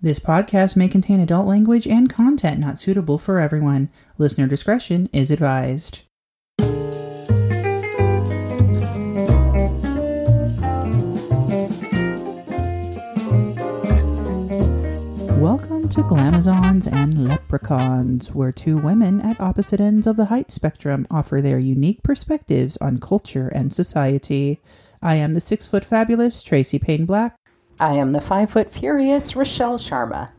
This podcast may contain adult language and content not suitable for everyone. Listener discretion is advised. Welcome to Glamazons and Leprechauns, where two women at opposite ends of the height spectrum offer their unique perspectives on culture and society. I am the six foot fabulous Tracy Payne Black. I am the five foot furious Rochelle Sharma.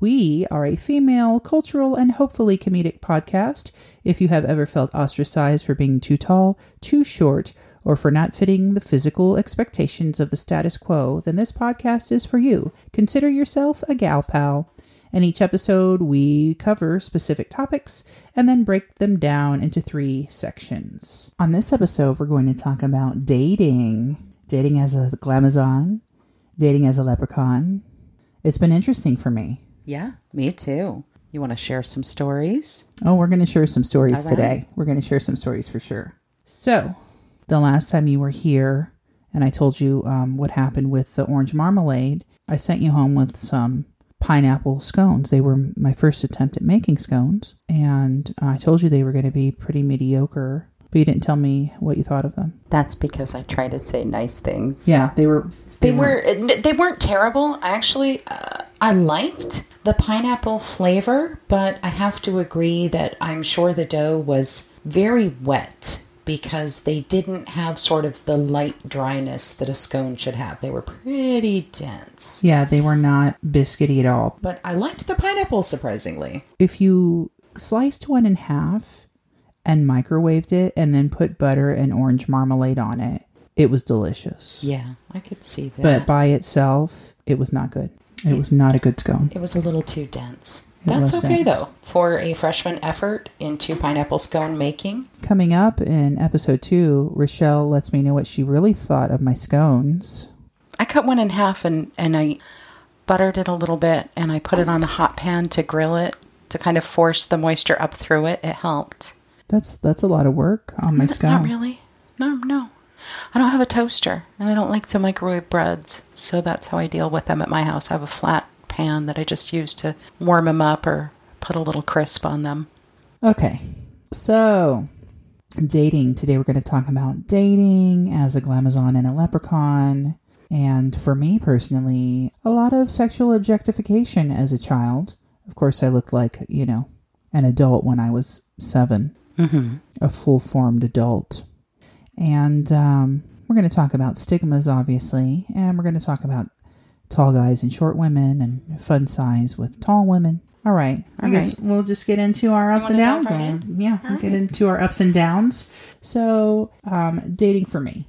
We are a female, cultural, and hopefully comedic podcast. If you have ever felt ostracized for being too tall, too short, or for not fitting the physical expectations of the status quo, then this podcast is for you. Consider yourself a gal pal. In each episode, we cover specific topics and then break them down into three sections. On this episode, we're going to talk about dating dating as a glamazon, dating as a leprechaun. It's been interesting for me. Yeah, me too. You want to share some stories? Oh, we're going to share some stories right. today. We're going to share some stories for sure. So, the last time you were here and I told you um, what happened with the orange marmalade, I sent you home with some pineapple scones. They were my first attempt at making scones, and I told you they were going to be pretty mediocre, but you didn't tell me what you thought of them. That's because I try to say nice things. Yeah, they were. They were they weren't terrible. Actually, uh, I liked the pineapple flavor, but I have to agree that I'm sure the dough was very wet because they didn't have sort of the light dryness that a scone should have. They were pretty dense. Yeah, they were not biscuity at all. But I liked the pineapple surprisingly. If you sliced one in half and microwaved it and then put butter and orange marmalade on it, it was delicious. Yeah, I could see that. But by itself, it was not good. It was not a good scone. It was a little too dense. It That's okay dense. though for a freshman effort into pineapple scone making. Coming up in episode two, Rochelle lets me know what she really thought of my scones. I cut one in half and and I buttered it a little bit and I put it on a hot pan to grill it to kind of force the moisture up through it. It helped. That's that's a lot of work on my scone. Not really. No, no. I don't have a toaster and I don't like to microwave breads, so that's how I deal with them at my house. I have a flat pan that I just use to warm them up or put a little crisp on them. Okay, so dating. Today we're going to talk about dating as a glamazon and a leprechaun. And for me personally, a lot of sexual objectification as a child. Of course, I looked like, you know, an adult when I was 7 Mm-hmm. a full formed adult. And um, we're going to talk about stigmas, obviously, and we're going to talk about tall guys and short women and fun size with tall women. All right. I All guess we'll just get into our ups and downs. then. Yeah, we'll get into our ups and downs. So, um, dating for me.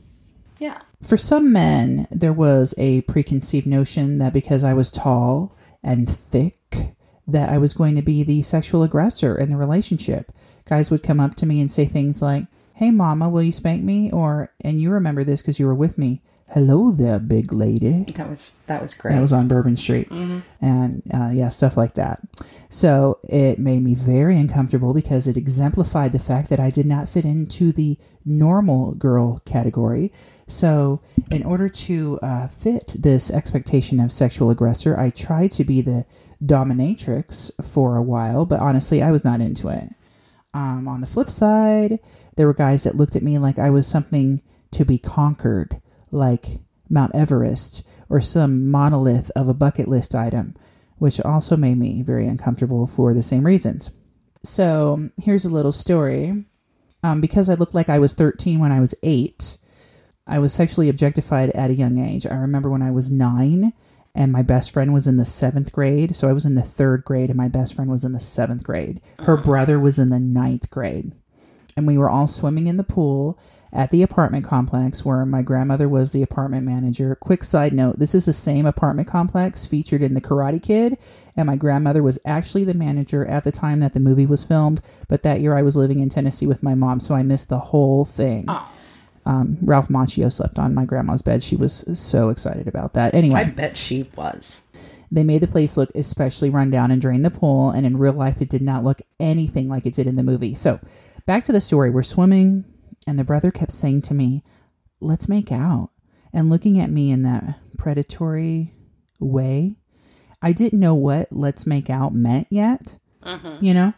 Yeah. For some men, there was a preconceived notion that because I was tall and thick, that I was going to be the sexual aggressor in the relationship. Guys would come up to me and say things like, Hey, mama, will you spank me? Or, and you remember this because you were with me, Hello there, big lady. That was that was great. That was on Bourbon Street. And uh, yeah, stuff like that. So it made me very uncomfortable because it exemplified the fact that I did not fit into the normal girl category. So, in order to uh, fit this expectation of sexual aggressor, I tried to be the dominatrix for a while, but honestly, I was not into it. Um, on the flip side, there were guys that looked at me like I was something to be conquered, like Mount Everest or some monolith of a bucket list item, which also made me very uncomfortable for the same reasons. So here's a little story. Um, because I looked like I was 13 when I was eight, I was sexually objectified at a young age. I remember when I was nine and my best friend was in the seventh grade. So I was in the third grade and my best friend was in the seventh grade. Her oh. brother was in the ninth grade. And we were all swimming in the pool at the apartment complex where my grandmother was the apartment manager. Quick side note this is the same apartment complex featured in The Karate Kid, and my grandmother was actually the manager at the time that the movie was filmed. But that year I was living in Tennessee with my mom, so I missed the whole thing. Um, Ralph Macchio slept on my grandma's bed. She was so excited about that. Anyway, I bet she was. they made the place look especially run down and drained the pool, and in real life, it did not look anything like it did in the movie. So, back to the story. We're swimming, and the brother kept saying to me, Let's make out. And looking at me in that predatory way, I didn't know what let's make out meant yet. You know?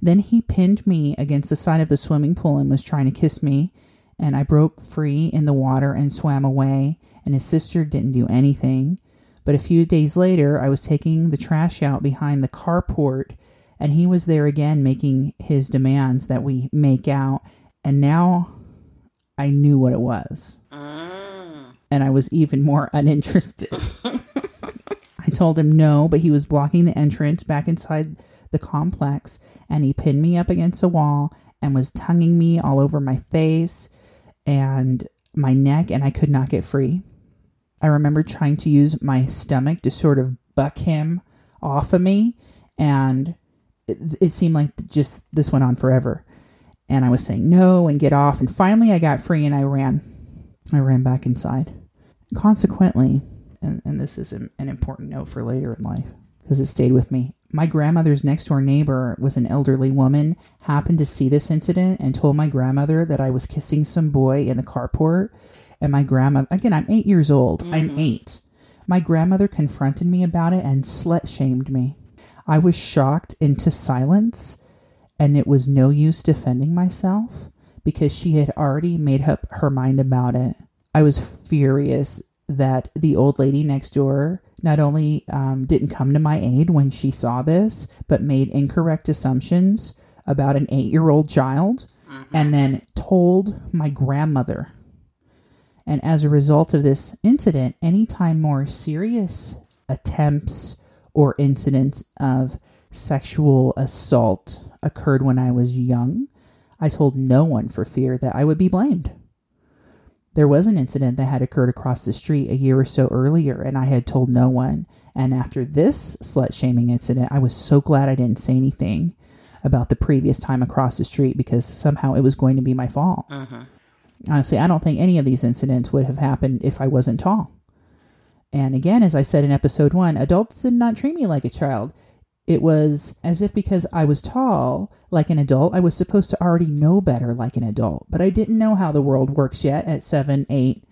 Then he pinned me against the side of the swimming pool and was trying to kiss me. And I broke free in the water and swam away. And his sister didn't do anything. But a few days later, I was taking the trash out behind the carport. And he was there again making his demands that we make out. And now I knew what it was. Ah. And I was even more uninterested. I told him no, but he was blocking the entrance back inside the complex, and he pinned me up against a wall and was tonguing me all over my face and my neck, and I could not get free. I remember trying to use my stomach to sort of buck him off of me, and it, it seemed like just this went on forever. And I was saying no and get off, and finally I got free and I ran. I ran back inside. Consequently, and, and this is an, an important note for later in life because it stayed with me. My grandmother's next door neighbor was an elderly woman, happened to see this incident and told my grandmother that I was kissing some boy in the carport. And my grandmother, again, I'm eight years old. I'm mm-hmm. eight. My grandmother confronted me about it and slut shamed me. I was shocked into silence, and it was no use defending myself because she had already made up her mind about it. I was furious that the old lady next door not only um, didn't come to my aid when she saw this, but made incorrect assumptions about an eight year old child and then told my grandmother. And as a result of this incident, anytime more serious attempts or incidents of sexual assault occurred when I was young, I told no one for fear that I would be blamed. There was an incident that had occurred across the street a year or so earlier, and I had told no one. And after this slut shaming incident, I was so glad I didn't say anything about the previous time across the street because somehow it was going to be my fault. Uh-huh. Honestly, I don't think any of these incidents would have happened if I wasn't tall. And again, as I said in episode one, adults did not treat me like a child. It was as if because I was tall, like an adult, I was supposed to already know better like an adult. But I didn't know how the world works yet at seven, eight,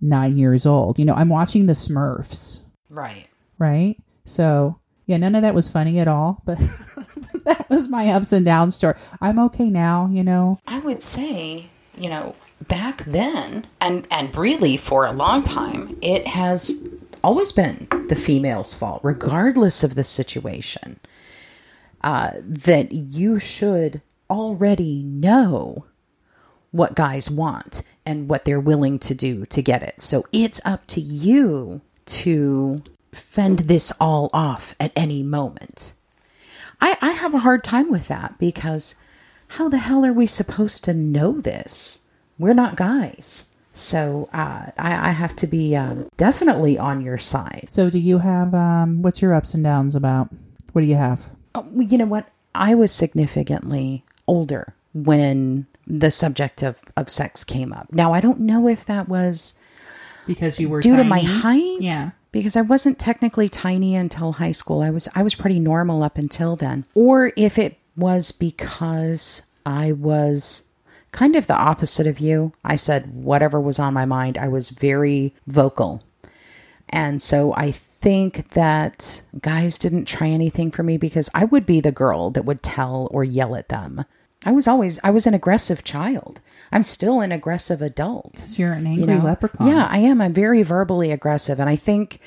nine years old. You know, I'm watching the Smurfs, Right. right? So, yeah, none of that was funny at all. But that was my ups and downs story. I'm okay now, you know. I would say, you know, back then and and really for a long time, it has always been the female's fault, regardless of the situation. Uh, that you should already know what guys want and what they're willing to do to get it. So it's up to you to fend this all off at any moment. I, I have a hard time with that because how the hell are we supposed to know this? We're not guys. So uh, I, I have to be um, definitely on your side. So, do you have, um, what's your ups and downs about? What do you have? Oh, you know what? I was significantly older when the subject of, of sex came up. Now, I don't know if that was Because you were due to my height. Yeah. Because I wasn't technically tiny until high school. I was I was pretty normal up until then. Or if it was because I was kind of the opposite of you. I said whatever was on my mind. I was very vocal. And so I think that guys didn't try anything for me because I would be the girl that would tell or yell at them. I was always I was an aggressive child. I'm still an aggressive adult. You're an angry You know? leprechaun. Yeah, I am. I'm very verbally aggressive, and I think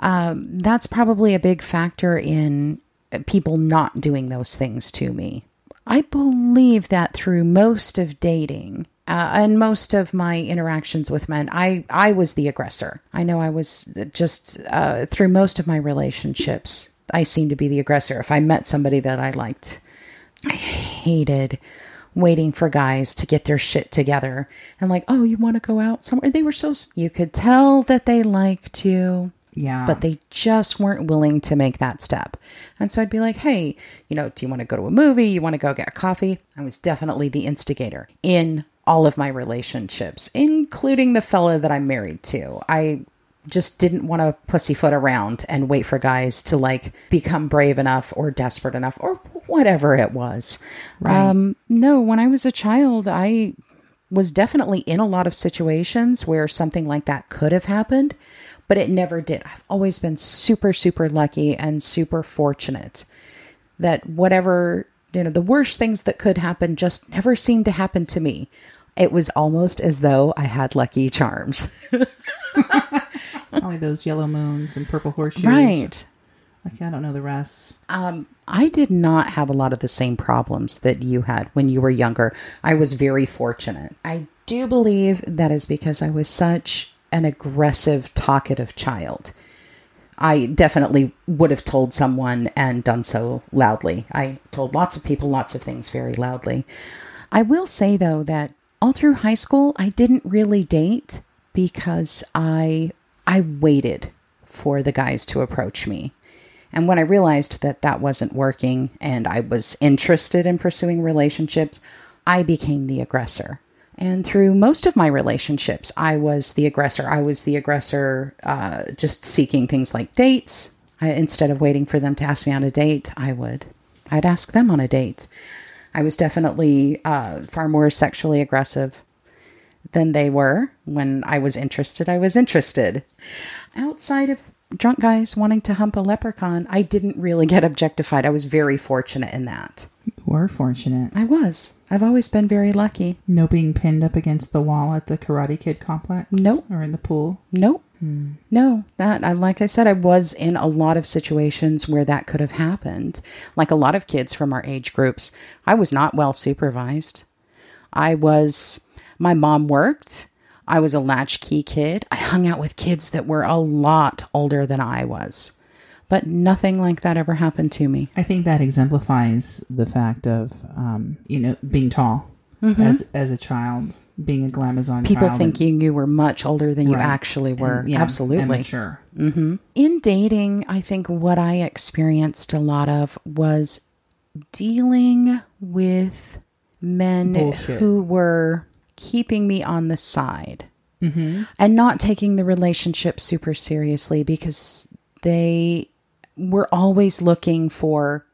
um, that's probably a big factor in people not doing those things to me. I believe that through most of dating uh, and most of my interactions with men, I I was the aggressor. I know I was just uh, through most of my relationships. I seemed to be the aggressor. If I met somebody that I liked, I hated waiting for guys to get their shit together and like, oh, you want to go out somewhere? They were so you could tell that they liked you, Yeah. but they just weren't willing to make that step. And so I'd be like, hey, you know, do you want to go to a movie? You want to go get a coffee? I was definitely the instigator in all of my relationships, including the fella that I'm married to. I just didn't want to pussyfoot around and wait for guys to like become brave enough or desperate enough or whatever it was. Um, no, when I was a child, I was definitely in a lot of situations where something like that could have happened, but it never did. I've always been super, super lucky and super fortunate that whatever, you know, the worst things that could happen just never seemed to happen to me. It was almost as though I had lucky charms. Only those yellow moons and purple horseshoes. right. Like, I don't know the rest. Um, I did not have a lot of the same problems that you had when you were younger. I was very fortunate. I do believe that is because I was such an aggressive, talkative child. I definitely would have told someone and done so loudly. I told lots of people lots of things very loudly. I will say, though, that all through high school, I didn't really date because I I waited for the guys to approach me. And when I realized that that wasn't working and I was interested in pursuing relationships, I became the aggressor. And through most of my relationships, I was the aggressor. I was the aggressor, uh, just seeking things like dates. I, instead of waiting for them to ask me on a date, I would, I'd ask them on a date. I was definitely uh, far more sexually aggressive than they were. When I was interested, I was interested. Outside of drunk guys wanting to hump a leprechaun, I didn't really get objectified. I was very fortunate in that. Were fortunate. I was. I've always been very lucky. No being pinned up against the wall at the Karate Kid complex? Nope. Or in the pool? Nope. Hmm. No, that I like I said, I was in a lot of situations where that could have happened. Like a lot of kids from our age groups, I was not well supervised. I was my mom worked. I was a latchkey kid. I hung out with kids that were a lot older than I was. But nothing like that ever happened to me. I think that exemplifies the fact of, um, you know, being tall mm-hmm. as as a child, being a glamazon. People thinking you were much older than you actually were. and- yeah, Absolutely. and mature. Mm-hmm. in dating, I think what I experienced a lot of was dealing with men Bullshit. who were keeping me on the side mm-hmm. and not taking the relationship super seriously because they were always looking for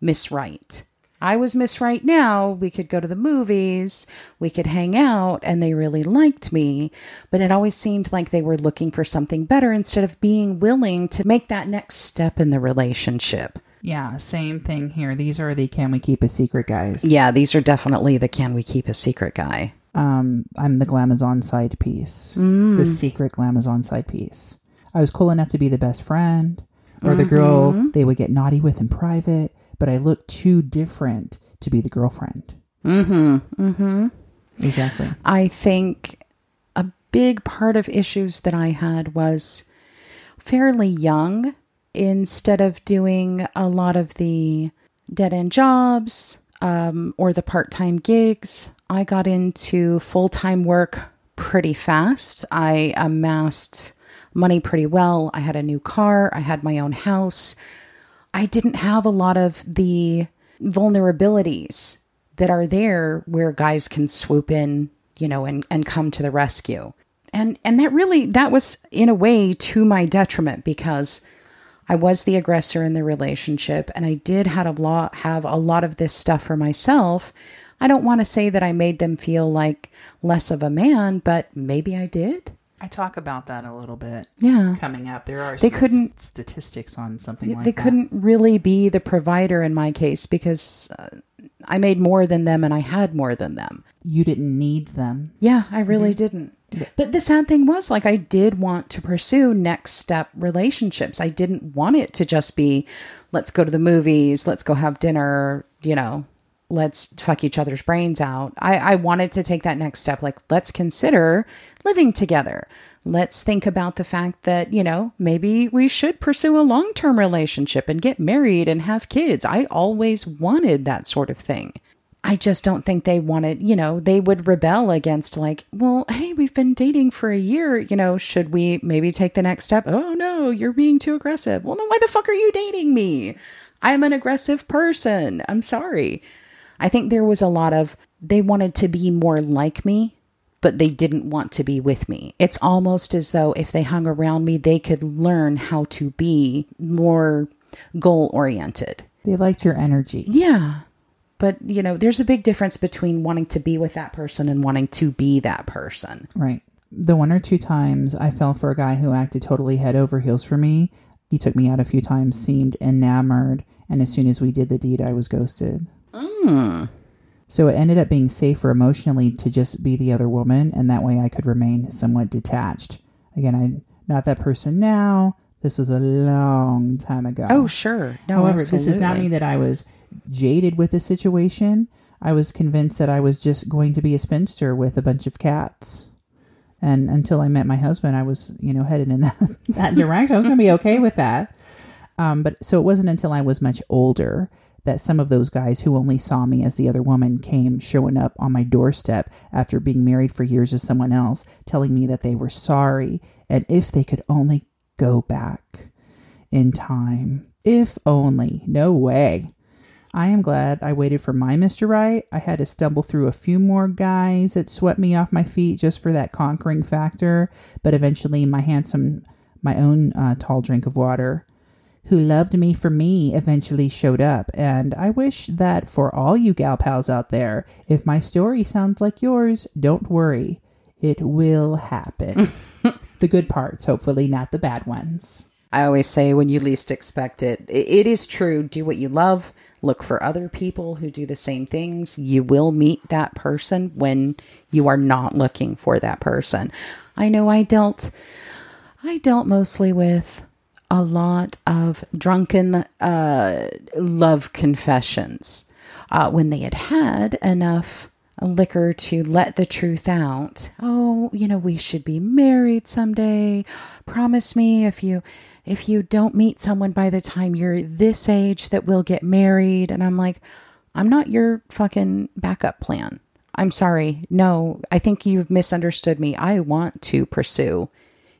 Miss Right. I was Miss Right now. We could go to the movies, we could hang out, and they really liked me. But it always seemed like they were looking for something better instead of being willing to make that next step in the relationship. Yeah, same thing here. These are the can we keep a secret guys. Yeah, these are definitely the can we keep a secret guy. Um, I'm the glamazon side piece, the secret glamazon side piece. I was cool enough to be the best friend or the girl they would get naughty with in private, but I looked too different to be the girlfriend. Mm-hmm. Mm-hmm. Exactly. I think a big part of issues that I had was fairly young. Instead of doing a lot of the dead end jobs um, or the part time gigs, I got into full time work pretty fast. I amassed money pretty well. I had a new car, I had my own house. I didn't have a lot of the vulnerabilities that are there where guys can swoop in, you know, and, and come to the rescue. And and that really that was in a way to my detriment because I was the aggressor in the relationship and I did had a lot have a lot of this stuff for myself. I don't want to say that I made them feel like less of a man, but maybe I did. I talk about that a little bit. Yeah. Coming up, there are They some couldn't- statistics on something like they that. couldn't really be the provider in my case because uh, I made more than them and I had more than them. You didn't need them. Yeah, I really didn't. But the sad thing was, like, I did want to pursue next step relationships. I didn't want it to just be, let's go to the movies, let's go have dinner, you know, let's fuck each other's brains out. I, I wanted to take that next step. Like, let's consider living together. Let's think about the fact that, you know, maybe we should pursue a long term relationship and get married and have kids. I always wanted that sort of thing. I just don't think they wanted, you know, they would rebel against, like, well, hey, we've been dating for a year. You know, should we maybe take the next step? Oh, no, you're being too aggressive. Well, then why the fuck are you dating me? I'm an aggressive person. I'm sorry. I think there was a lot of, they wanted to be more like me, but they didn't want to be with me. It's almost as though if they hung around me, they could learn how to be more goal oriented. They liked your energy. Yeah. But, you know, there's a big difference between wanting to be with that person and wanting to be that person. Right. the one or two times I fell for a guy who acted totally head over heels for me, he took me out a few times, seemed enamored, and as soon as we did the deed, I was ghosted. Mm. So it ended up being safer emotionally to just be the other woman, and that way I could remain somewhat detached. Again, I'm not that person now. This was a long time ago. Oh, sure. No, However, this does not mean that I was jaded with the situation. I was convinced that I was just going to be a spinster with a bunch of cats. And until I met my husband, I was, you know, headed in that, that direction. I was going to be okay with that. Um, but so it wasn't until I was much older that some of those guys who only saw me as the other woman came showing up on my doorstep after being married for years to someone else, telling me that they were sorry and if they could only go back in time. If only. No way. I am glad I waited for my Mr. Right. I had to stumble through a few more guys that swept me off my feet just for that conquering factor, but eventually my handsome, my own uh, tall drink of water, who loved me for me, eventually showed up. And I wish that for all you gal pals out there, if my story sounds like yours, don't worry. It will happen. the good parts, hopefully, not the bad ones. I always say when you least expect it, it is true. Do what you love. Look for other people who do the same things. You will meet that person when you are not looking for that person. I know I dealt I dealt mostly with a lot of drunken uh, love confessions uh, when they had had enough liquor to let the truth out. Oh, you know, we should be married someday. Promise me if you if you don't meet someone by the time you're this age that we'll get married. And I'm like, I'm not your fucking backup plan. I'm sorry. No, I think you've misunderstood me. I want to pursue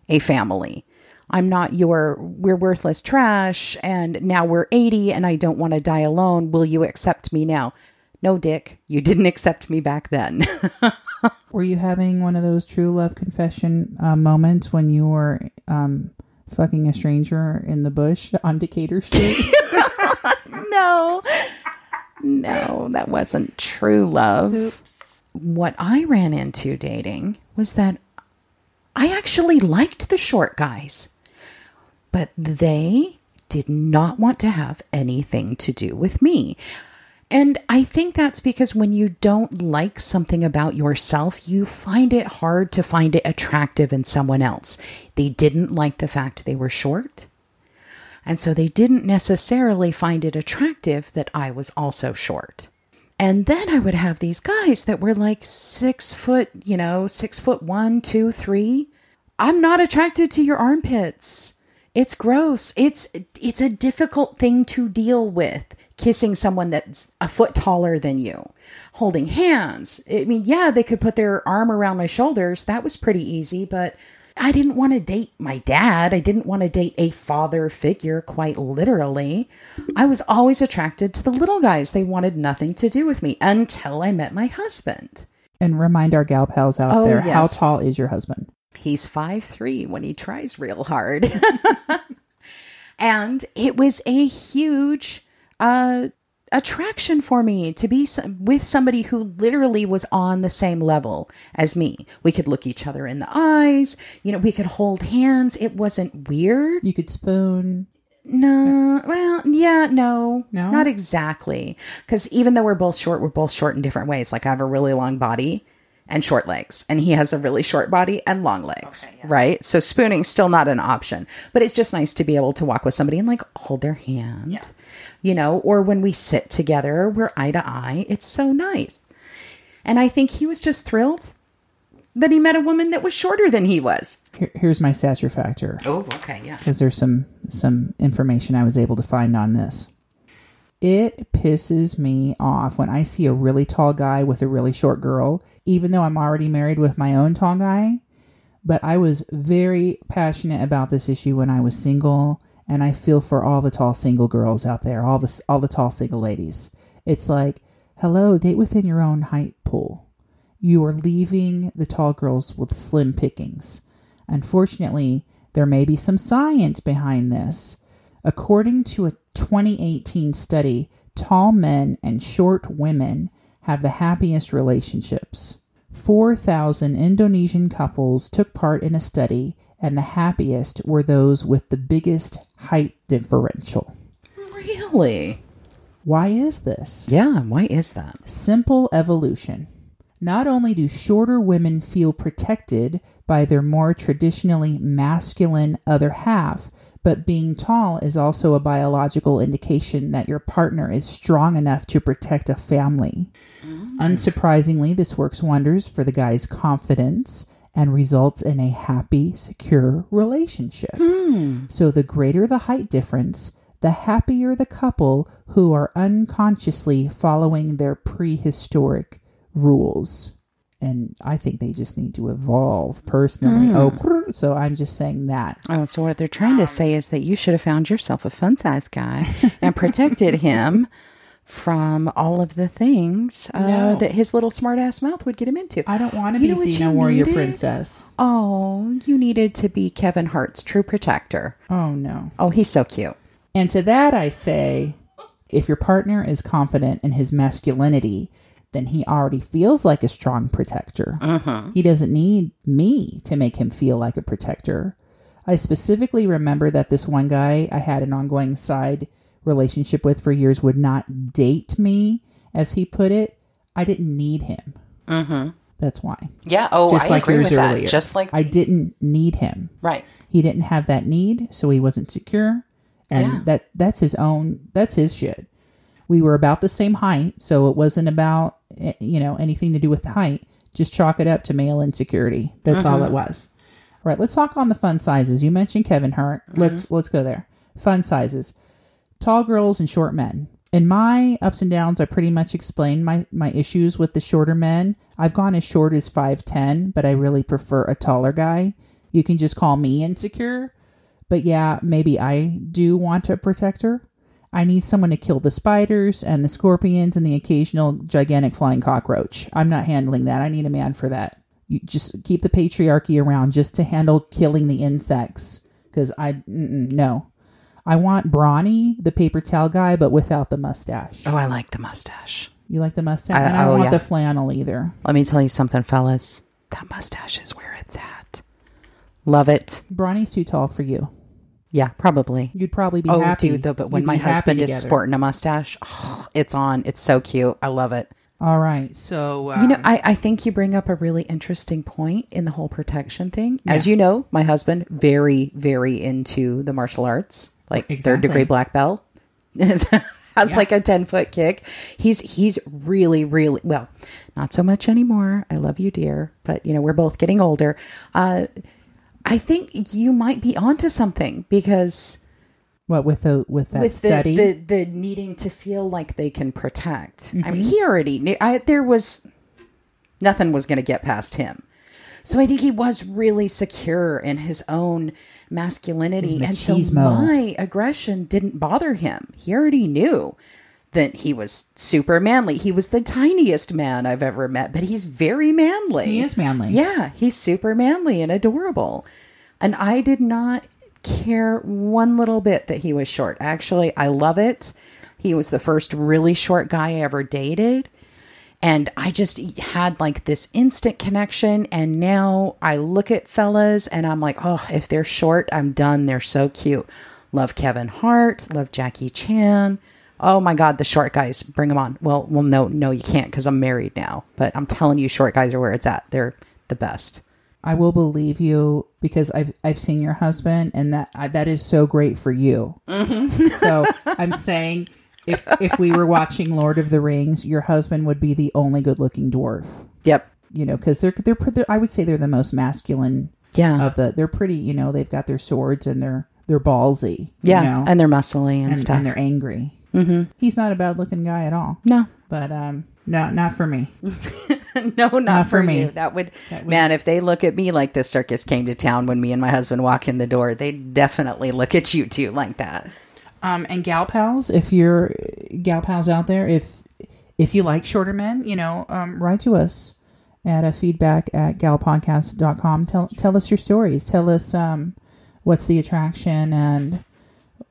a family. I'm not your, we're worthless trash and now we're 80 and I don't want to die alone. Will you accept me now? No, Dick, you didn't accept me back then. Were you having one of those true love confession uh, moments when you were um, fucking a stranger in the bush on Decatur Street? no, no, that wasn't true love. Oops. What I ran into dating was that I actually liked the short guys, but they did not want to have anything to do with me. And I think that's because when you don't like something about yourself, you find it hard to find it attractive in someone else. They didn't like the fact they were short. And so they didn't necessarily find it attractive that I was also short. And then I would have these guys that were like six foot, you know, six foot one, two, three. I'm not attracted to your armpits. It's gross. It's it's a difficult thing to deal with. Kissing someone that's a foot taller than you, holding hands. I mean, yeah, they could put their arm around my shoulders. That was pretty easy, but I didn't want to date my dad. I didn't want to date a father figure, quite literally. I was always attracted to the little guys. They wanted nothing to do with me until I met my husband. and remind our gal pals out Oh, there how tall is your husband? He's five three when he tries real hard. and it was a huge uh, attraction for me to be s- with somebody who literally was on the same level as me. We could look each other in the eyes, you know, we could hold hands. It wasn't weird. You could spoon. No, well, yeah, no, No? not exactly. Because even though we're both short, we're both short in different ways. Like I have a really long body and short legs, and he has a really short body and long legs, right? So spooning's still not an option, but it's just nice to be able to walk with somebody and like hold their hand, you know, or when we sit together, we're eye to eye. It's so nice. And I think he was just thrilled that he met a woman that was shorter than he was. Here, here's my stature factor. Oh, okay, yeah. because there's some some information I was able to find on this. It pisses me off when I see a really tall guy with a really short girl, even though I'm already married with my own tall guy. But I was very passionate about this issue when I was single, and I feel for all the tall single girls out there, all the all the tall single ladies. It's like, hello, date within your own height pool. You are leaving the tall girls with slim pickings. Unfortunately, there may be some science behind this. According to a 2018 study, tall men and short women have the happiest relationships. 4,000 Indonesian couples took part in a study, and the happiest were those with the biggest height differential. Really? Why is this? Yeah, why is that? Simple evolution. Not only do shorter women feel protected by their more traditionally masculine other half, but being tall is also a biological indication that your partner is strong enough to protect a family. Mm. Unsurprisingly, this works wonders for the guy's confidence and results in a happy, secure relationship. Hmm. So, the greater the height difference, the happier the couple who are unconsciously following their prehistoric rules. And I think they just need to evolve personally. Oh, so I'm just saying that. Oh, so what they're trying to say is that you should have found yourself a fun sized guy and protected him from all of the things uh, No. that his little smart ass mouth would get him into. I don't want to You be know what seen you a warrior needed? princess. Oh, you needed to be Kevin Hart's true protector. Oh, no. Oh, he's so cute. And to that I say, if your partner is confident in his masculinity, then he already feels like a strong protector. He doesn't need me to make him feel like a protector. I specifically remember that this one guy I had an ongoing side relationship with for years would not date me, as he put it. I didn't need him. Mm-hmm. That's why. Yeah. Oh, Just I like agree with that. earlier. Just like I didn't need him. right. He didn't have that need, so he wasn't secure. And Yeah. that that's his own that's his shit. We were about the same height, so it wasn't about Eh, you know anything to do with height. Just chalk it up to male insecurity. That's all uh-huh. it was. All right, let's talk on the fun sizes. You mentioned Kevin Hart. Mm-hmm. Let's let's go there. Fun sizes. Tall girls and short men. In my ups and downs, I pretty much explained my, my issues with the shorter men. I've gone as short as 5'10, but I really prefer a taller guy. You can just call me insecure. But yeah, maybe I do want a protector. I need someone to kill the spiders and the scorpions and the occasional gigantic flying cockroach. I'm not handling that. I need a man for that. You just keep the patriarchy around just to handle killing the insects. Because I, no. I want Brawny, the paper towel guy, but without the mustache. Oh, I like the mustache. You like the mustache? I- I oh, don't want yeah. the flannel either. Let me tell you something, fellas. That mustache is where it's at. Love it. Brawny's too tall for you. Yeah, probably. You'd probably be oh, happy. dude, though, but when You'd my husband is sporting a mustache, oh, it's on. It's so cute. I love it. All right, so um, You know, I, I think you bring up a really interesting point in the whole protection thing. As you know, my husband very, very into the martial arts, like third degree black belt. Has like a ten foot kick. He's he's really, really well, not so much anymore. I love you, dear, but you know we're both getting older. Uh, I think you might be onto something because what with the with that with the, study? the the needing to feel like they can protect. I Mm-hmm. mean, he already knew. I, there was nothing was going to get past him. So I think he was really secure in his own masculinity, and so my aggression didn't bother him. He already knew that he was super manly. He was the tiniest man I've ever met, but he's very manly. He is manly. Yeah, he's super manly and adorable. And I did not care one little bit that he was short. Actually, I love it. He was the first really short guy I ever dated. And I just had like this instant connection. And now I look at fellas and I'm like, oh, if they're short, I'm done. They're so cute. Love Kevin Hart. Love Jackie Chan. Oh my God, the short guys, bring them on. Well, well, no, no, you can't because I'm married now. But I'm telling you, short guys are where it's at. They're the best. I will believe you because I've I've seen your husband, and that I, that is so great for you. Mm-hmm. so I'm saying, if if we were watching Lord of the Rings, your husband would be the only good looking dwarf. Yep. You know, because they're, they're they're I would say they're the most masculine Yeah. of the. They're pretty. You know, they've got their swords and they're they're ballsy. yeah. you know, And they're muscly and, and, stuff. and they're angry. Mm-hmm. He's not a bad looking guy at all. no. But um, no, not for me. no, not, for for, me. you. That would, That would- man. If they look at me like the circus came to town when me and my husband walk in the door, they definitely look at you too like that. Um, and gal pals, if you're gal pals out there, if if you like shorter men, you know, um, write to us at a feedback at galpodcast.com. Tell tell us your stories. Tell us um, what's the attraction and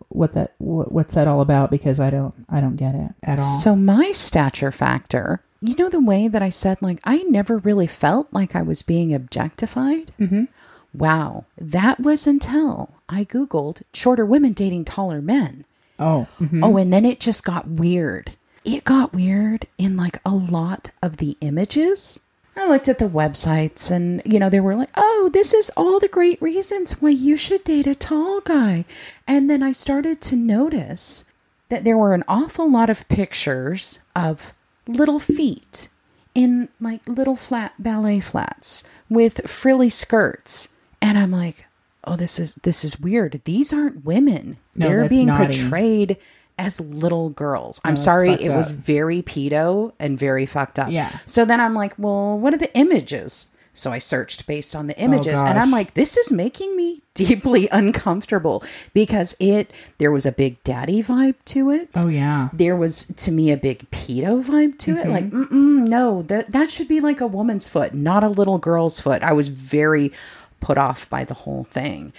what that what, what's that all about because I don't I don't get it at all. So my stature factor you know the way that I said like I never really felt like I was being objectified. Mm-hmm. Wow, that was until I googled shorter women dating taller men. Oh, mhm. Oh, and then it just got weird. It got weird in like a lot of the images. I looked at the websites and, you know, they were like, oh, this is all the great reasons why you should date a tall guy. And then I started to notice that there were an awful lot of pictures of little feet in like little flat ballet flats with frilly skirts. And I'm like, oh, this is this is weird. These aren't women. No, They're being naughty. portrayed as little girls. I'm that's sorry, it was very pedo and very fucked up. Yeah. So then I'm like, well, what are the images? So I searched based on the images and I'm like, this is making me deeply uncomfortable because it there was a big daddy vibe to it. oh yeah. There was to me a big pedo vibe to Mm-hmm. it. Like, mm-mm, no, that that should be like a woman's foot, not a little girl's foot. I was very put off by the whole thing.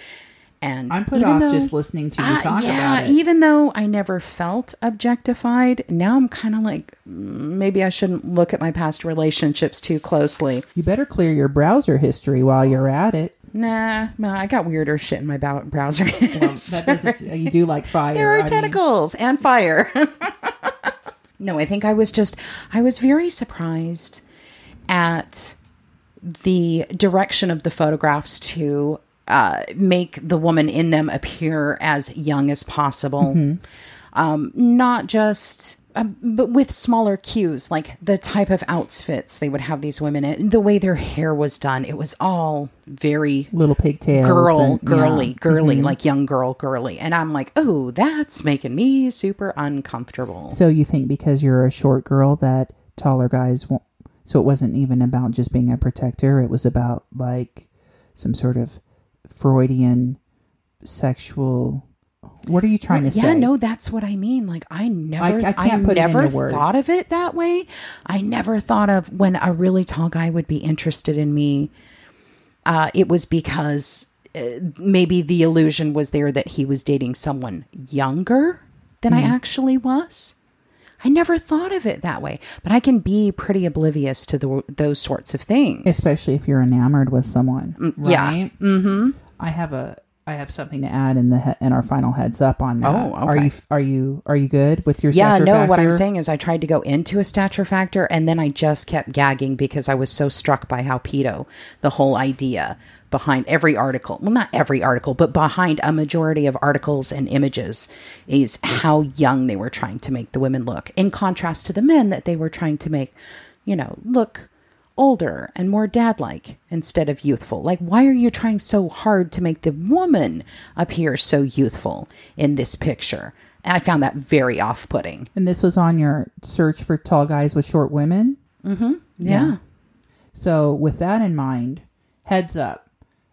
And I'm put off though- just listening to you Ah, talk yeah, about it. Yeah, even though I never felt objectified, now I'm kind of like, maybe I shouldn't look at my past relationships too closely. You better clear your browser history while you're at it. Nah, nah, I got weirder shit in my browser. That. You do like fire. there I are mean- tentacles and fire. no, I think I was just, I was very surprised at the direction of the photographs to uh, make the woman in them appear as young as possible. Um, not just, uh, but with smaller cues, like the type of outfits they would have these women in, the way their hair was done. It was all very little pigtails. girl, and- girly, yeah. girly, like young girl, girly. And I'm like, oh, that's making me super uncomfortable. So you think because you're a short girl that taller guys won't? So it wasn't even about just being a protector. It was about like some sort of Freudian sexual. What are you trying to yeah, say? Yeah, no, that's what I mean. Like I never, I I, can't put never thought of it that way. I never thought of when a really tall guy would be interested in me. Uh, it was because uh, maybe the illusion was there that he was dating someone younger than Mm-hmm. I actually was. I never thought of it that way, but I can be pretty oblivious to the, those sorts of things. especially if you're enamored with someone. Mm, yeah. Mm-hmm. I have a. I have something to add in the he- in our final heads up on that. Oh, Are you are you are you good with your Yeah, no, what I'm saying is I tried to go into a stature factor and then I just kept gagging because I was so struck by how pedo the whole idea behind every article, well, not every article, but behind a majority of articles and images is how young they were trying to make the women look, in contrast to the men that they were trying to make, you know, look older and more dad like instead of youthful. Like, why are you trying so hard to make the woman appear so youthful in this picture? And I found that very off putting. And this was on your search for tall guys with short women. Mm-hmm. Yeah. So, with that in mind, heads up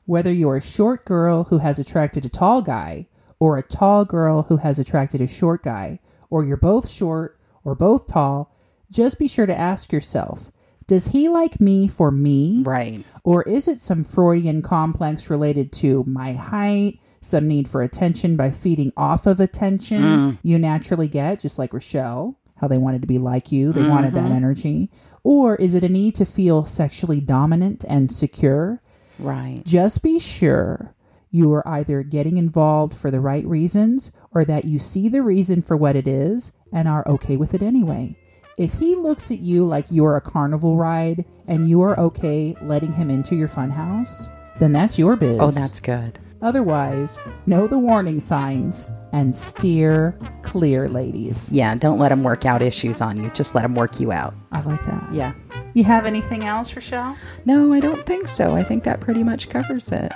whether you're a short girl who has attracted a tall guy, or a tall girl who has attracted a short guy, or you're both short or both tall, just be sure to ask yourself Does he like me for me? Right. Or is it some Freudian complex related to my height, some need for attention by feeding off of attention mm. you naturally get, just like Rochelle, how they wanted to be like you, they wanted that mm-hmm. energy? Or is it a need to feel sexually dominant and secure? Right. Just be sure you are either getting involved for the right reasons or that you see the reason for what it is and are okay with it anyway. If he looks at you like you're a carnival ride and you are okay letting him into your funhouse, then that's your biz. Oh, that's good. Otherwise, know the warning signs and steer clear, ladies. Yeah, don't let them work out issues on you. Just let them work you out. I like that. Yeah. You have anything else, Rochelle? No, I don't think so. I think that pretty much covers it.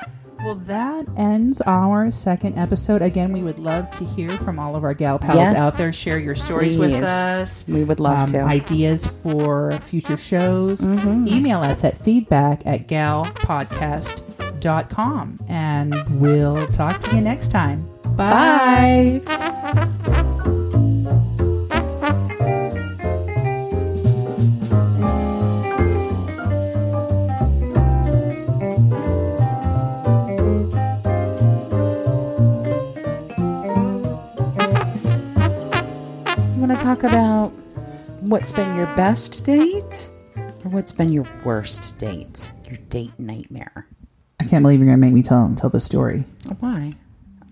Well, that ends our second episode. Again, we would love to hear from all of our gal pals Yes. out there. Share your stories with us. We would love um, to. Ideas for future shows. Email us at feedback at galpodcast.com. And we'll talk to you next time. Bye. Bye. Talk about what's been your best date or what's been your worst date? Your date nightmare. I can't believe you're going to make me tell tell the story. Why?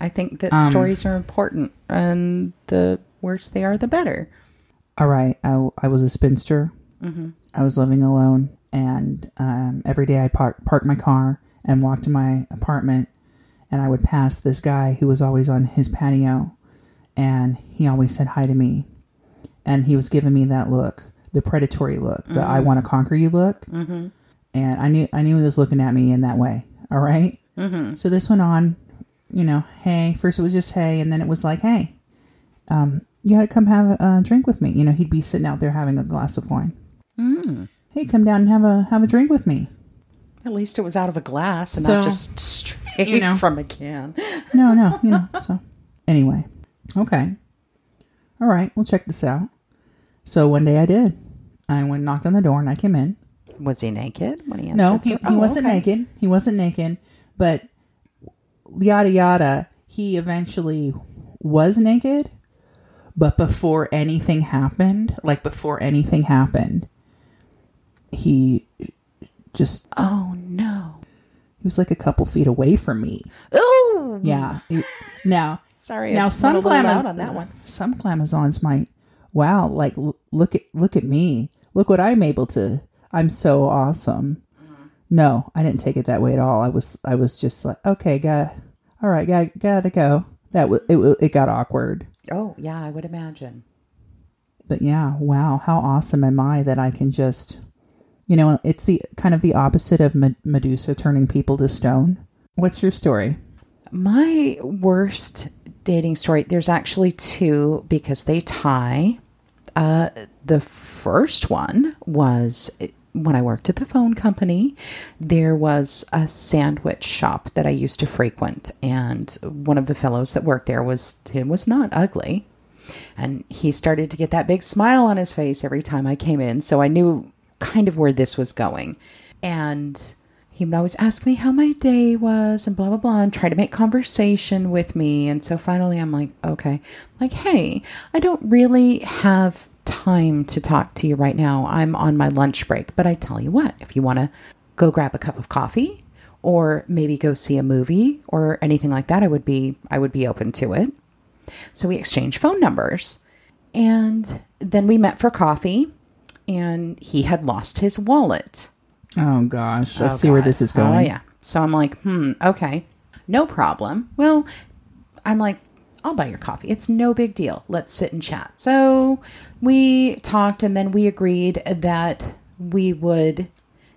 I think that Um, stories are important, and the worse they are, the better. All right, I, I was a spinster. Mm-hmm. I was living alone, and um, every day I park park my car and walk to my apartment, and I would pass this guy who was always on his patio, and he always said hi to me, and he was giving me that look, the predatory look, the I want to conquer you look, mm-hmm. and I knew I knew he was looking at me in that way. All right? mm-hmm. so this went on, you know. Hey, first it was just hey, and then it was like hey, um, you had to come have a drink with me. You know, he'd be sitting out there having a glass of wine. Mm. Hey, come down and have a have a drink with me. At least it was out of a glass and So, not just straight you know. from a can. No, no, you know. So anyway, okay, all right. We'll check this out. So one day I did. I went and knocked on the door and I came in. Was he naked when he answered? No, he, he Oh, wasn't okay. naked. He wasn't naked, but yada yada. He eventually was naked, but before anything happened, like before anything happened, he just Oh no! he was like a couple feet away from me. Oh Yeah. He- now, Sorry, now some glamaz- on that one. Some glamazons might. Wow, like look at look at me. Look what I'm able to. I'm so awesome. No, I didn't take it that way at all. I was I was just like, okay, got all right, got gotta go. That was it. It got awkward, Oh yeah, I would imagine. but yeah, wow, how awesome am I that I can just, you know, it's the kind of the opposite of Me- Medusa turning people to stone. What's your story? My worst dating story, there's actually two because they tie. Uh, the first one was when I worked at the phone company, there was a sandwich shop that I used to frequent, and one of the fellows that worked there was he was not ugly, and he started to get that big smile on his face every time I came in, so I knew kind of where this was going, and he would always ask me how my day was and blah blah blah and try to make conversation with me. And so finally i'm like okay. Like hey i don't really have time to talk to you right now i'm on my lunch break but i tell you what if you want to go grab a cup of coffee or maybe go see a movie or anything like that i would be i would be open to it so we exchanged phone numbers and then we met for coffee and he had lost his wallet Oh gosh, I Oh, see where this is going. Oh, yeah. So I'm like, hmm, okay, no problem. Well, I'm like, I'll buy your coffee. It's no big deal. Let's sit and chat. So we talked and then we agreed that we would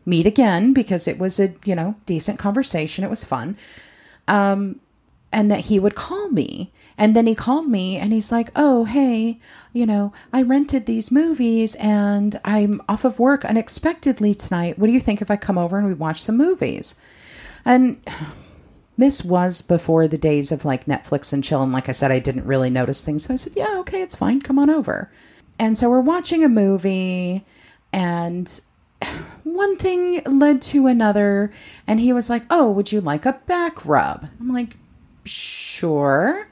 meet again because it was a, you know, decent conversation. It was fun. Um, and that he would call me. And then he called me and he's like, Oh, hey, you know, I rented these movies and I'm off of work unexpectedly tonight. What do you think if I come over and we watch some movies? And this was before the days of like Netflix and chill. And like I said, I didn't really notice things. So I said, Yeah, okay, it's fine. Come on over. And so we're watching a movie and one thing led to another. And he was like, Oh, would you like a back rub? I'm like, Sure.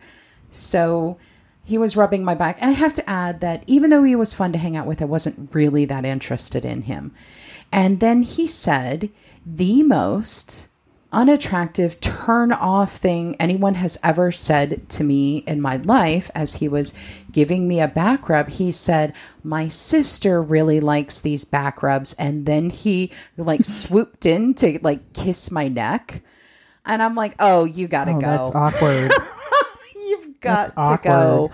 So he was rubbing my back. And I have to add that even though he was fun to hang out with, I wasn't really that interested in him. And then he said the most unattractive turn off thing anyone has ever said to me in my life as he was giving me a back rub he said my sister really likes these back rubs and then he like swooped in to like kiss my neck and i'm like oh you gotta Oh, go that's awkward. You've got That's to go.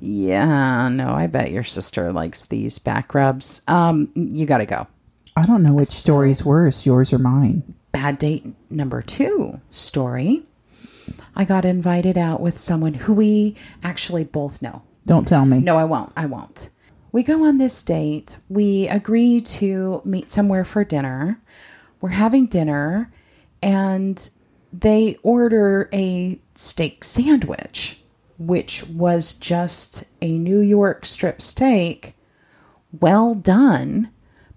Yeah, no, I bet your sister likes these back rubs. Um, you got to go. I don't know which story's worse, yours or mine. Bad date number two story. I got invited out with someone who we actually both know. Don't tell me. No, I won't. I won't. We go on this date. We agree to meet somewhere for dinner. We're having dinner, and they order a steak sandwich, which was just a New York strip steak, well done,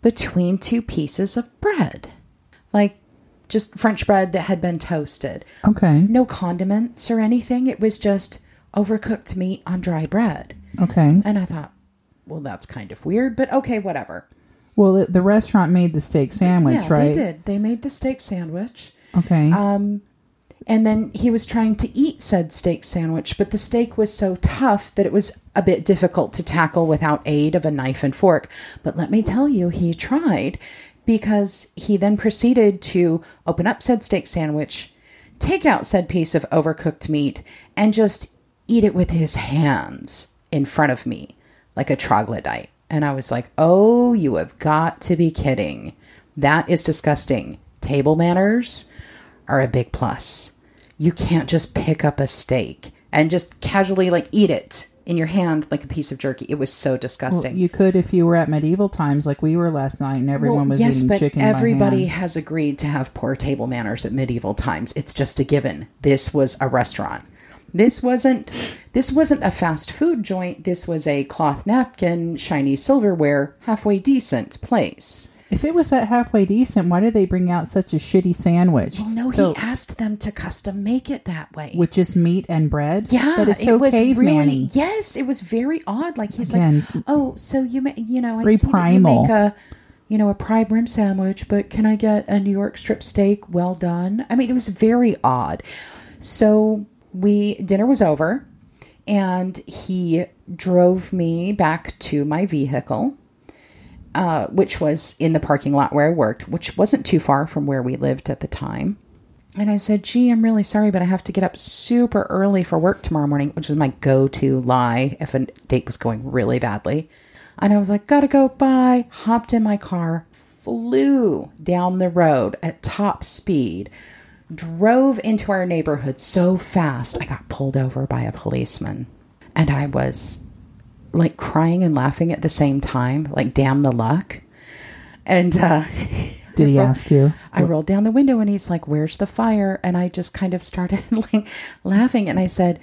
between two pieces of bread. Like just French bread that had been toasted Okay. no condiments or anything. It was just overcooked meat on dry bread. Okay. And I thought, well, that's kind of weird, but okay, whatever. Well, the, the restaurant made the steak sandwich, yeah, right? they did. They made the steak sandwich. Okay. Um, and then he was trying to eat said steak sandwich, but the steak was so tough that it was a bit difficult to tackle without aid of a knife and fork. But let me tell you, he tried because he then proceeded to open up said steak sandwich, take out said piece of overcooked meat, and just eat it with his hands in front of me like a troglodyte. And I was like, oh, you have got to be kidding. That is disgusting. Table manners are a big plus. You can't just pick up a steak and just casually like eat it in your hand like a piece of jerky. It was so Well, disgusting. you could if you were at medieval times like we were last night and everyone was yes, eating but chicken everybody has agreed to have poor table manners at medieval times. It's just a given. This was a restaurant. This wasn't this wasn't a fast food joint. This was a cloth napkin, shiny silverware, halfway decent place. If it was that halfway decent, why did they bring out such a shitty sandwich? Well, no, so, he asked them to custom make it that way. which is meat and bread. Yeah, that is so it was caveman-y. really yes, it was very odd. Like he's Again, like, oh, so you ma- you know, I see that you make a you know a prime rib sandwich, but can I get a New York strip steak, well done? I mean, it was very odd. So we dinner was over, and he drove me back to my vehicle. Uh, which was in the parking lot where I worked, which wasn't too far from where we lived at the time. And I said, gee, I'm really sorry, but I have to get up super early for work tomorrow morning, which was my go to lie if a date was going really badly. And I was like, gotta go, bye. Hopped in my car, flew down the road at top speed, drove into our neighborhood so fast, I got pulled over by a policeman. And I was like crying and laughing at the same time, like, damn the luck. And, uh, Did he ask you? I rolled down the window and he's like, Where's the fire? And I just kind of started like laughing. And I said,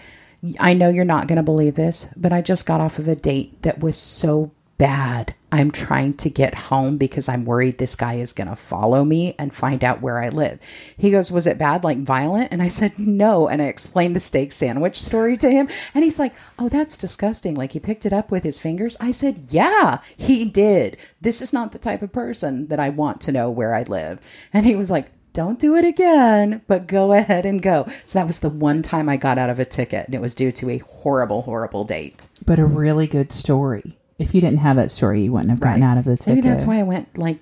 I know you're not going to believe this, but I just got off of a date that was so bad. I'm trying to get home because I'm worried this guy is going to follow me and find out where I live. He goes, Was it bad, like violent? And I said, No. And I explained the steak sandwich story to him. And he's like, Oh, that's disgusting. Like he picked it up with his fingers. I said, Yeah, he did. This is not the type of person that I want to know where I live. And he was like, don't do it again, but go ahead and go. So that was the one time I got out of a ticket, and it was due to a horrible, horrible date. But a really good story. If you didn't have that story, you wouldn't have gotten Right. out of the ticket. Maybe that's why I went like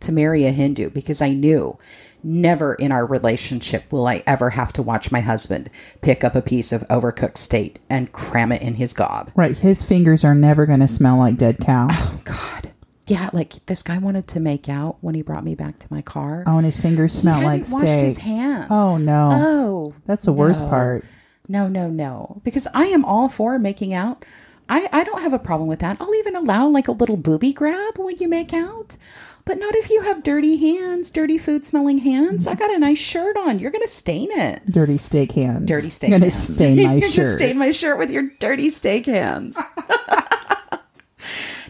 to marry a Hindu because I knew never in our relationship will I ever have to watch my husband pick up a piece of overcooked steak and cram it in his gob. Right, his fingers are never going to smell like dead cow. Oh God. Yeah, like this guy wanted to make out when he brought me back to my car. Oh, and his fingers smell like washed steak. his hands. Oh no, Oh, that's the worst part. No, no, no. Because I am all for making out. I, I don't have a problem with that. I'll even allow like a little booby grab when you make out. But not if you have dirty hands, dirty food smelling hands. I got a nice shirt on. You're going to stain it. Dirty steak hands. Dirty steak I'm gonna hands. stain my You're gonna shirt. stain my shirt with your dirty steak hands.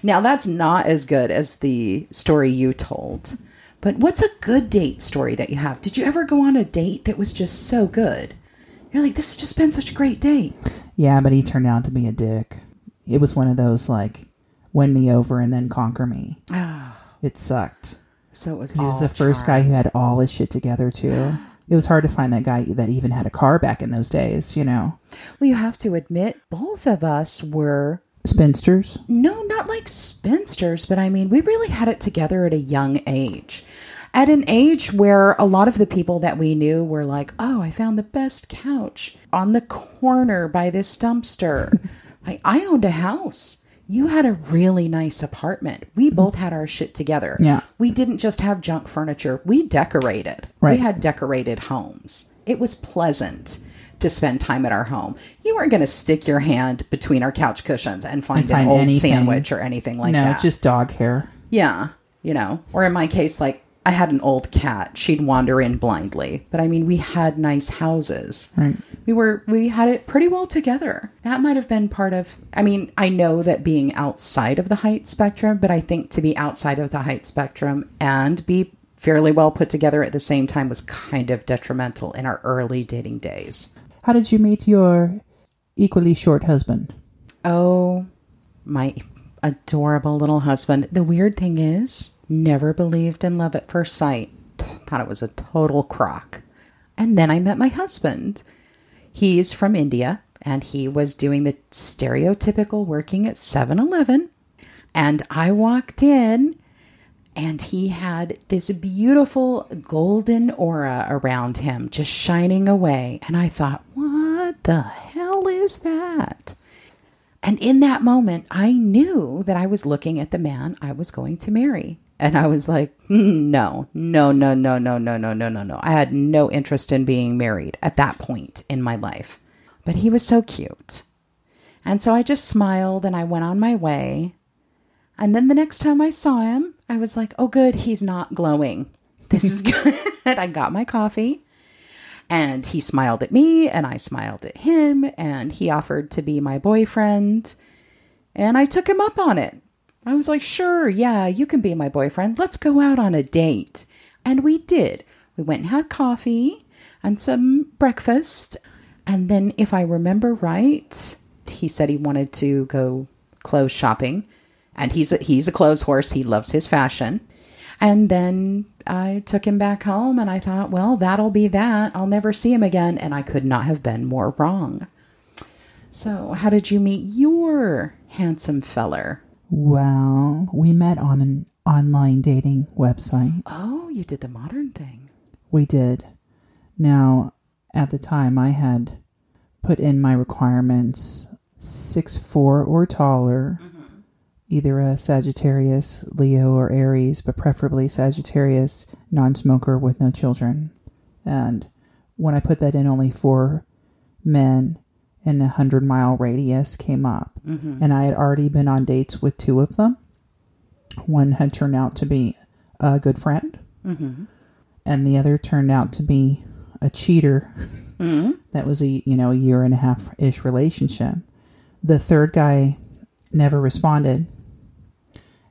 now that's not as good as the story you told. But what's a good date story that you have? Did you ever go on a date that was just so good? You're like, this has just been such a great date. Yeah, but he turned out to be a dick. It was one of those like win me over and then conquer me. It sucked. So it was. He was the first charm. guy who had all his shit together too. It was hard to find that guy that even had a car back in those days. You know, Well, you have to admit, both of us were spinsters. no, not like spinsters, but I mean, we really had it together at a young age. At an age where a lot of the people that we knew were like, oh, I found the best couch on the corner by this dumpster. I, I owned a house. You had a really nice apartment. We mm-hmm. both had our shit together. Yeah. We didn't just have junk furniture, we decorated. Right. We had decorated homes. It was pleasant to spend time at our home. You weren't going to stick your hand between our couch cushions and find, And find an old anything. sandwich or anything like no, that. No, just dog hair. yeah, you know. Or in my case, like I had an old cat. She'd wander in blindly. But I mean, we had nice houses. Right. We were we had it pretty well together. That might have been part of I mean, I know that being outside of the height spectrum, but I think to be outside of the height spectrum and be fairly well put together at the same time was kind of detrimental in our early dating days. How did you meet your equally short husband? Oh, my adorable little husband. The weird thing is, never believed in love at first sight. Thought it was a total crock. And then I met my husband. He's from India and he was doing the stereotypical working at 7 Eleven. And I walked in and he had this beautiful golden aura around him just shining away. And I thought, what the hell is that? And in that moment, I knew that I was looking at the man I was going to marry. And I was like, "Hmm, no, no, no, no, no, no, no, no, no, no. I had no interest in being married at that point in my life. But he was so cute. And so I just smiled and I went on my way. And then the next time I saw him, I was like, oh, good, he's not glowing. This is good. I got my coffee and he smiled at me and I smiled at him and he offered to be my boyfriend. And I took him up on it. I was like, sure, yeah, you can be my boyfriend. Let's go out on a date. And we did. We went and had coffee and some breakfast. And then, if I remember right, he said he wanted to go clothes shopping. And he's a, he's a clothes horse. He loves his fashion. And then I took him back home and I thought, well, that'll be that. I'll never see him again. And I could not have been more wrong. So, how did you meet your handsome feller? Well, we met on an online dating website. Oh, you did the modern thing. We did. Now, at the time, I had put in my requirements six four or taller, mm-hmm. either a Sagittarius, Leo, or Aries, but preferably Sagittarius, non smoker with no children. And when I put that in, only four men in a hundred mile radius came up. Mm-hmm. And I had already been on dates with two of them. One had turned out to be a good friend, mm-hmm. and the other turned out to be a cheater. Mm-hmm. That was a you know a year and a half ish relationship. The third guy never responded,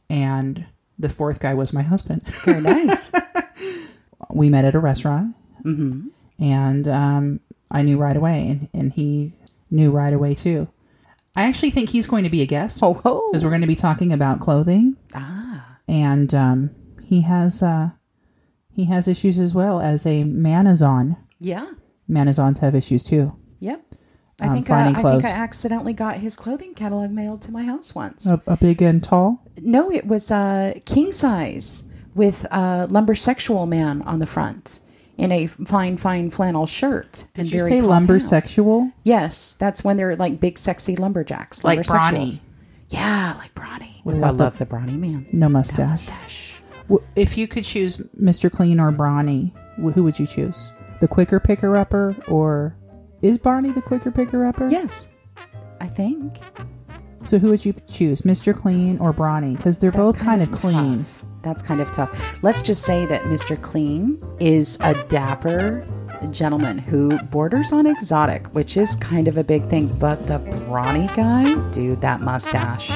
and the fourth guy was my husband. Very nice. we met at a restaurant, and um, I knew right away, and, and he knew right away too. I actually think he's going to be a guest ho. because we're going to be talking about clothing, Ah, and um, he has uh, he has issues as well as a manazon. yeah. Manazons have issues too. Yep. I Um, think uh, finding I think I accidentally got his clothing catalog mailed to my house once. A, a big and tall. No, it was uh, king size with a lumbersexual man on the front in a fine, fine flannel shirt. and Did you very say tall lumber pants. sexual? Yes, that's when they're like big, sexy lumberjacks. Like brawny. Yeah, like brawny. What I about the- love the brawny man. No mustache. mustache. If you could choose Mr. Clean or Brawny, who would you choose? The quicker picker upper or is Barney the quicker picker upper? Yes, I think. So who would you choose, Mr. Clean or Brawny? Because they're That's both kind of clean. tough. That's kind of tough. Let's just say that Mr. Clean is a dapper gentleman who borders on exotic, which is kind of a big thing. But the brawny guy, dude, that mustache.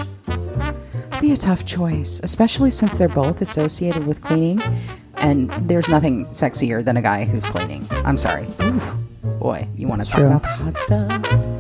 Be a tough choice, especially since they're both associated with cleaning. And there's nothing sexier than a guy who's cleaning. I'm sorry. Ooh, boy, you want to talk true. about the hot stuff?